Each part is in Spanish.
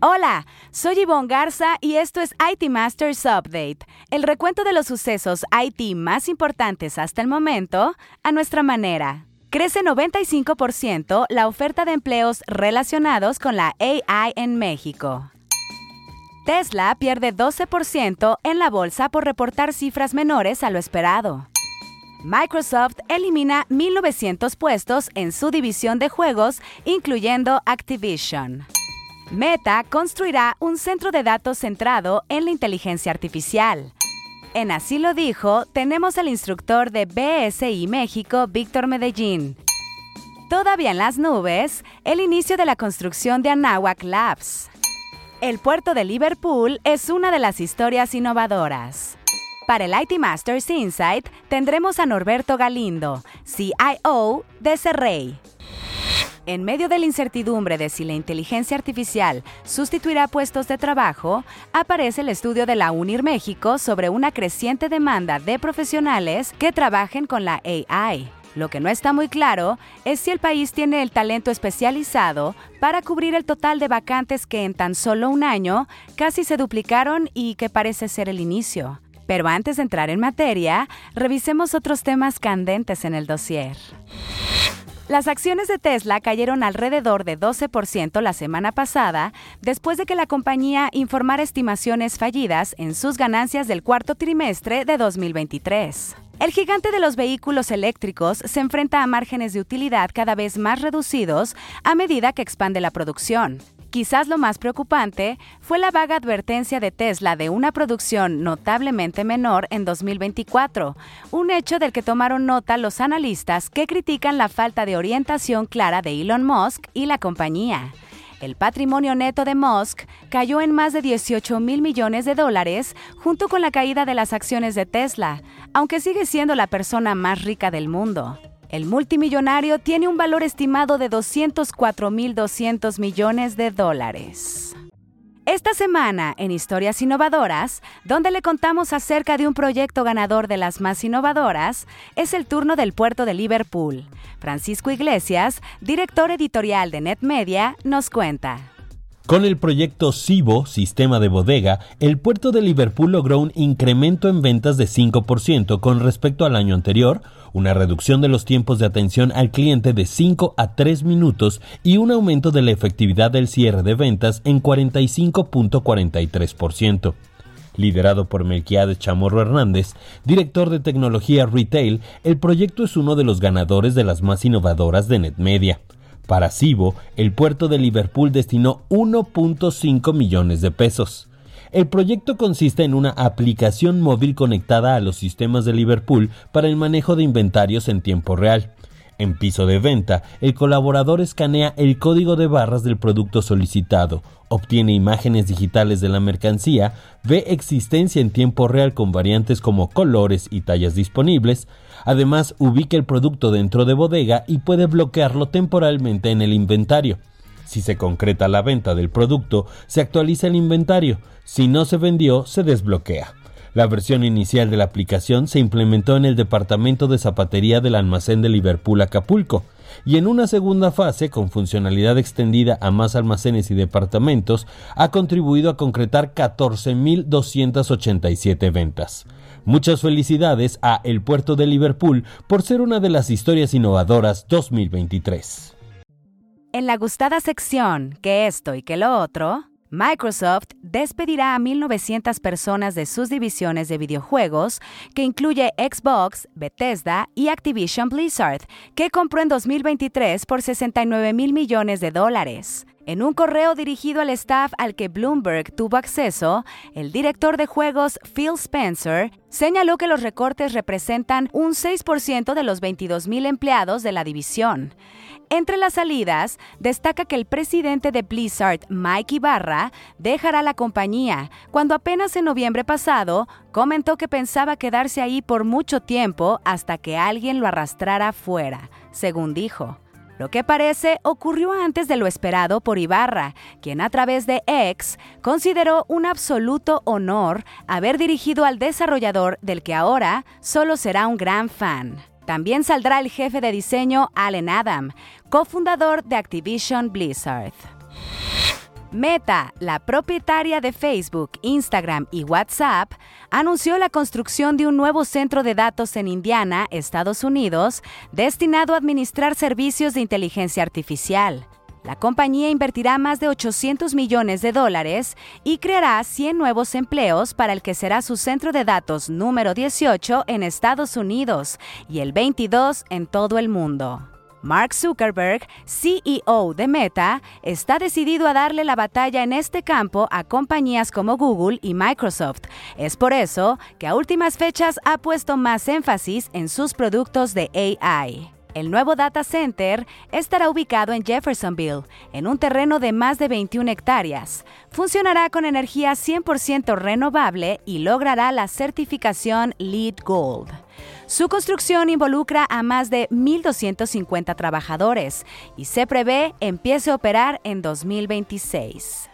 Hola, soy Yvonne Garza y esto es IT Masters Update, el recuento de los sucesos IT más importantes hasta el momento a nuestra manera. Crece 95% la oferta de empleos relacionados con la AI en México. Tesla pierde 12% en la bolsa por reportar cifras menores a lo esperado. Microsoft elimina 1.900 puestos en su división de juegos, incluyendo Activision. Meta construirá un centro de datos centrado en la inteligencia artificial. En Así lo dijo, tenemos al instructor de BSI México, Víctor Medellín. Todavía en las nubes, el inicio de la construcción de Anahuac Labs. El puerto de Liverpool es una de las historias innovadoras. Para el IT Masters Insight tendremos a Norberto Galindo, CIO de Cerrey. En medio de la incertidumbre de si la inteligencia artificial sustituirá puestos de trabajo, aparece el estudio de la UNIR México sobre una creciente demanda de profesionales que trabajen con la AI. Lo que no está muy claro es si el país tiene el talento especializado para cubrir el total de vacantes que en tan solo un año casi se duplicaron y que parece ser el inicio. Pero antes de entrar en materia, revisemos otros temas candentes en el dossier. Las acciones de Tesla cayeron alrededor de 12% la semana pasada después de que la compañía informara estimaciones fallidas en sus ganancias del cuarto trimestre de 2023. El gigante de los vehículos eléctricos se enfrenta a márgenes de utilidad cada vez más reducidos a medida que expande la producción. Quizás lo más preocupante fue la vaga advertencia de Tesla de una producción notablemente menor en 2024, un hecho del que tomaron nota los analistas que critican la falta de orientación clara de Elon Musk y la compañía. El patrimonio neto de Musk cayó en más de 18 mil millones de dólares junto con la caída de las acciones de Tesla, aunque sigue siendo la persona más rica del mundo. El multimillonario tiene un valor estimado de 204.200 millones de dólares. Esta semana en Historias Innovadoras, donde le contamos acerca de un proyecto ganador de las más innovadoras, es el turno del puerto de Liverpool. Francisco Iglesias, director editorial de NetMedia, nos cuenta. Con el proyecto SIBO, Sistema de Bodega, el puerto de Liverpool logró un incremento en ventas de 5% con respecto al año anterior, una reducción de los tiempos de atención al cliente de 5 a 3 minutos y un aumento de la efectividad del cierre de ventas en 45.43%. Liderado por Melquiades Chamorro Hernández, director de tecnología retail, el proyecto es uno de los ganadores de las más innovadoras de NetMedia. Para Cibo, el puerto de Liverpool destinó 1.5 millones de pesos. El proyecto consiste en una aplicación móvil conectada a los sistemas de Liverpool para el manejo de inventarios en tiempo real. En piso de venta, el colaborador escanea el código de barras del producto solicitado, obtiene imágenes digitales de la mercancía, ve existencia en tiempo real con variantes como colores y tallas disponibles, además ubica el producto dentro de bodega y puede bloquearlo temporalmente en el inventario. Si se concreta la venta del producto, se actualiza el inventario. Si no se vendió, se desbloquea. La versión inicial de la aplicación se implementó en el departamento de zapatería del almacén de Liverpool Acapulco y en una segunda fase, con funcionalidad extendida a más almacenes y departamentos, ha contribuido a concretar 14.287 ventas. Muchas felicidades a El Puerto de Liverpool por ser una de las historias innovadoras 2023. En la gustada sección que esto y que lo otro, Microsoft despedirá a 1.900 personas de sus divisiones de videojuegos, que incluye Xbox, Bethesda y Activision Blizzard, que compró en 2023 por 69 mil millones de dólares. En un correo dirigido al staff al que Bloomberg tuvo acceso, el director de juegos Phil Spencer señaló que los recortes representan un 6% de los 22.000 empleados de la división. Entre las salidas, destaca que el presidente de Blizzard, Mike Ibarra, dejará la compañía, cuando apenas en noviembre pasado comentó que pensaba quedarse ahí por mucho tiempo hasta que alguien lo arrastrara fuera, según dijo. Lo que parece ocurrió antes de lo esperado por Ibarra, quien a través de X consideró un absoluto honor haber dirigido al desarrollador del que ahora solo será un gran fan. También saldrá el jefe de diseño Allen Adam, cofundador de Activision Blizzard. Meta, la propietaria de Facebook, Instagram y WhatsApp, anunció la construcción de un nuevo centro de datos en Indiana, Estados Unidos, destinado a administrar servicios de inteligencia artificial. La compañía invertirá más de 800 millones de dólares y creará 100 nuevos empleos para el que será su centro de datos número 18 en Estados Unidos y el 22 en todo el mundo. Mark Zuckerberg, CEO de Meta, está decidido a darle la batalla en este campo a compañías como Google y Microsoft. Es por eso que a últimas fechas ha puesto más énfasis en sus productos de AI. El nuevo data center estará ubicado en Jeffersonville, en un terreno de más de 21 hectáreas. Funcionará con energía 100% renovable y logrará la certificación LEED Gold. Su construcción involucra a más de 1.250 trabajadores y se prevé empiece a operar en 2026.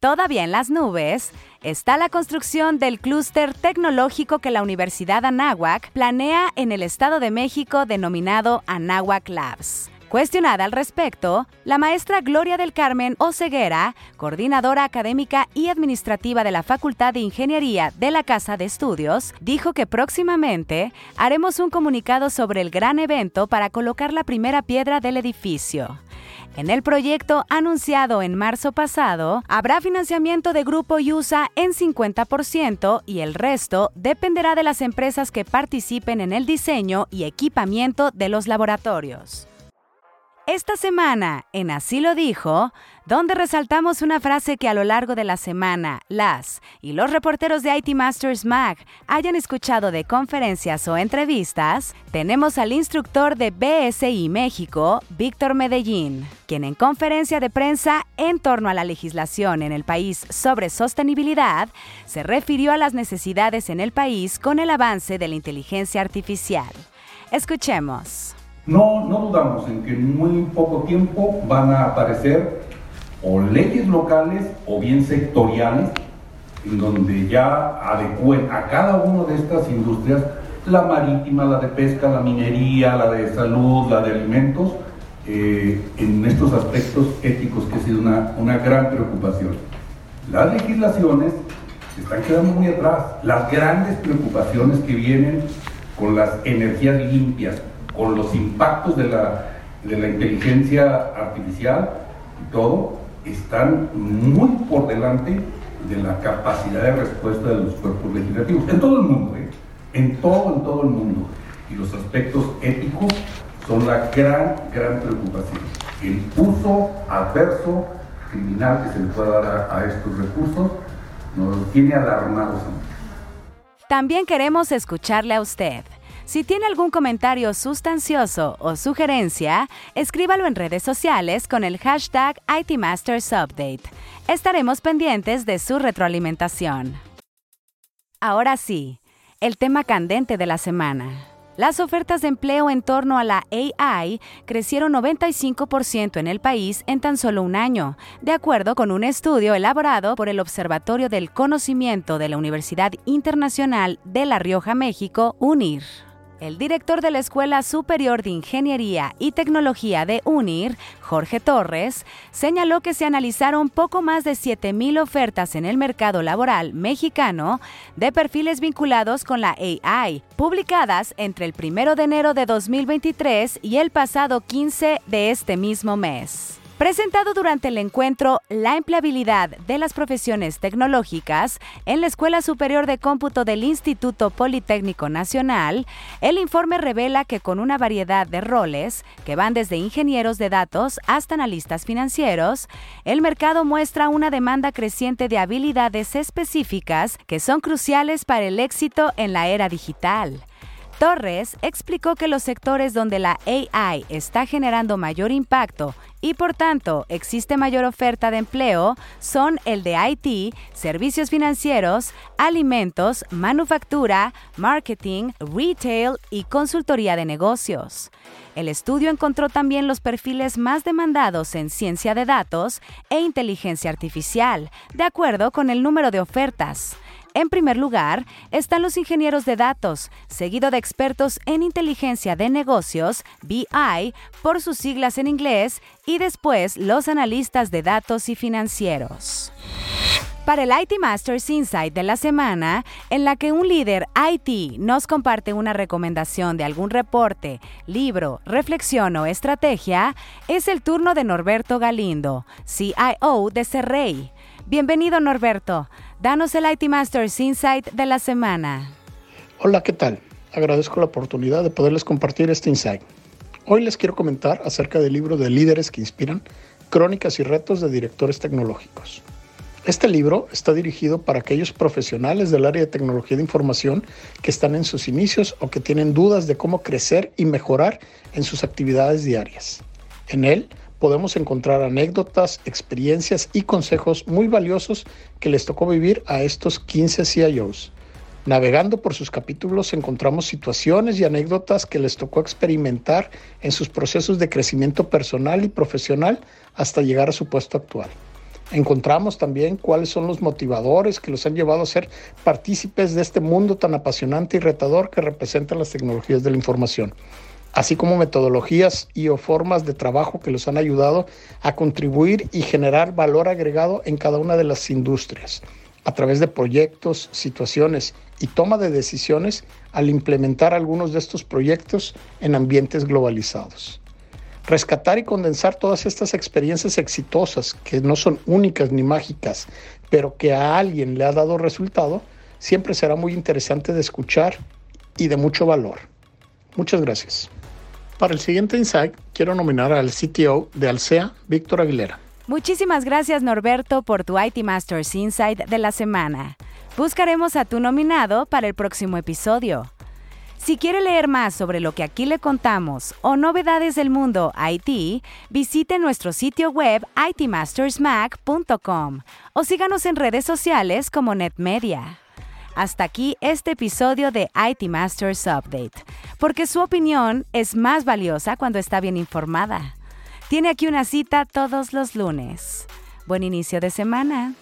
Todavía en las nubes está la construcción del clúster tecnológico que la Universidad Anáhuac planea en el Estado de México denominado Anáhuac Labs. Cuestionada al respecto, la maestra Gloria del Carmen Oceguera, coordinadora académica y administrativa de la Facultad de Ingeniería de la Casa de Estudios, dijo que próximamente haremos un comunicado sobre el gran evento para colocar la primera piedra del edificio. En el proyecto anunciado en marzo pasado, habrá financiamiento de Grupo USA en 50% y el resto dependerá de las empresas que participen en el diseño y equipamiento de los laboratorios. Esta semana, en Así lo dijo, donde resaltamos una frase que a lo largo de la semana las y los reporteros de IT Masters Mag hayan escuchado de conferencias o entrevistas, tenemos al instructor de BSI México, Víctor Medellín, quien en conferencia de prensa en torno a la legislación en el país sobre sostenibilidad se refirió a las necesidades en el país con el avance de la inteligencia artificial. Escuchemos. No, no dudamos en que en muy poco tiempo van a aparecer o leyes locales o bien sectoriales en donde ya adecúen a cada una de estas industrias, la marítima, la de pesca, la minería, la de salud, la de alimentos, eh, en estos aspectos éticos que ha sido una, una gran preocupación. Las legislaciones están quedando muy atrás. Las grandes preocupaciones que vienen con las energías limpias, con los impactos de la, de la inteligencia artificial y todo, están muy por delante de la capacidad de respuesta de los cuerpos legislativos, en todo el mundo, ¿eh? en todo, en todo el mundo. Y los aspectos éticos son la gran, gran preocupación. El uso adverso, criminal que se le pueda dar a, estos recursos, nos tiene alarmados. También queremos escucharle a usted. Si tiene algún comentario sustancioso o sugerencia, escríbalo en redes sociales con el hashtag ITMastersUpdate. Estaremos pendientes de su retroalimentación. Ahora sí, el tema candente de la semana. Las ofertas de empleo en torno a la AI crecieron 95% en el país en tan solo un año, de acuerdo con un estudio elaborado por el Observatorio del Conocimiento de la Universidad Internacional de La Rioja, México, UNIR. El director de la Escuela Superior de Ingeniería y Tecnología de UNIR, Jorge Torres, señaló que se analizaron poco más de 7.000 ofertas en el mercado laboral mexicano de perfiles vinculados con la AI, publicadas entre el 1 de enero de 2023 y el pasado 15 de este mismo mes. Presentado durante el encuentro La empleabilidad de las profesiones tecnológicas en la Escuela Superior de Cómputo del Instituto Politécnico Nacional, el informe revela que con una variedad de roles, que van desde ingenieros de datos hasta analistas financieros, el mercado muestra una demanda creciente de habilidades específicas que son cruciales para el éxito en la era digital. Torres explicó que los sectores donde la AI está generando mayor impacto y por tanto existe mayor oferta de empleo son el de IT, servicios financieros, alimentos, manufactura, marketing, retail y consultoría de negocios. El estudio encontró también los perfiles más demandados en ciencia de datos e inteligencia artificial, de acuerdo con el número de ofertas. En primer lugar, están los ingenieros de datos, seguido de expertos en inteligencia de negocios, BI, por sus siglas en inglés, y después los analistas de datos y financieros. Para el IT Masters Insight de la semana, en la que un líder IT nos comparte una recomendación de algún reporte, libro, reflexión o estrategia, es el turno de Norberto Galindo, CIO de Cerrey. Bienvenido Norberto. Danos el IT Masters Insight de la semana. Hola, ¿qué tal? Agradezco la oportunidad de poderles compartir este insight. Hoy les quiero comentar acerca del libro de líderes que inspiran, crónicas y retos de directores tecnológicos. Este libro está dirigido para aquellos profesionales del área de tecnología de información que están en sus inicios o que tienen dudas de cómo crecer y mejorar en sus actividades diarias. En él podemos encontrar anécdotas, experiencias y consejos muy valiosos que les tocó vivir a estos 15 CIOs. Navegando por sus capítulos encontramos situaciones y anécdotas que les tocó experimentar en sus procesos de crecimiento personal y profesional hasta llegar a su puesto actual. Encontramos también cuáles son los motivadores que los han llevado a ser partícipes de este mundo tan apasionante y retador que representan las tecnologías de la información así como metodologías y o formas de trabajo que los han ayudado a contribuir y generar valor agregado en cada una de las industrias, a través de proyectos, situaciones y toma de decisiones al implementar algunos de estos proyectos en ambientes globalizados. Rescatar y condensar todas estas experiencias exitosas, que no son únicas ni mágicas, pero que a alguien le ha dado resultado, siempre será muy interesante de escuchar y de mucho valor. Muchas gracias. Para el siguiente insight, quiero nominar al CTO de Alsea, Víctor Aguilera. Muchísimas gracias Norberto por tu IT Masters Insight de la semana. Buscaremos a tu nominado para el próximo episodio. Si quiere leer más sobre lo que aquí le contamos o novedades del mundo IT, visite nuestro sitio web itmastersmac.com o síganos en redes sociales como NetMedia. Hasta aquí este episodio de IT Masters Update, porque su opinión es más valiosa cuando está bien informada. Tiene aquí una cita todos los lunes. Buen inicio de semana.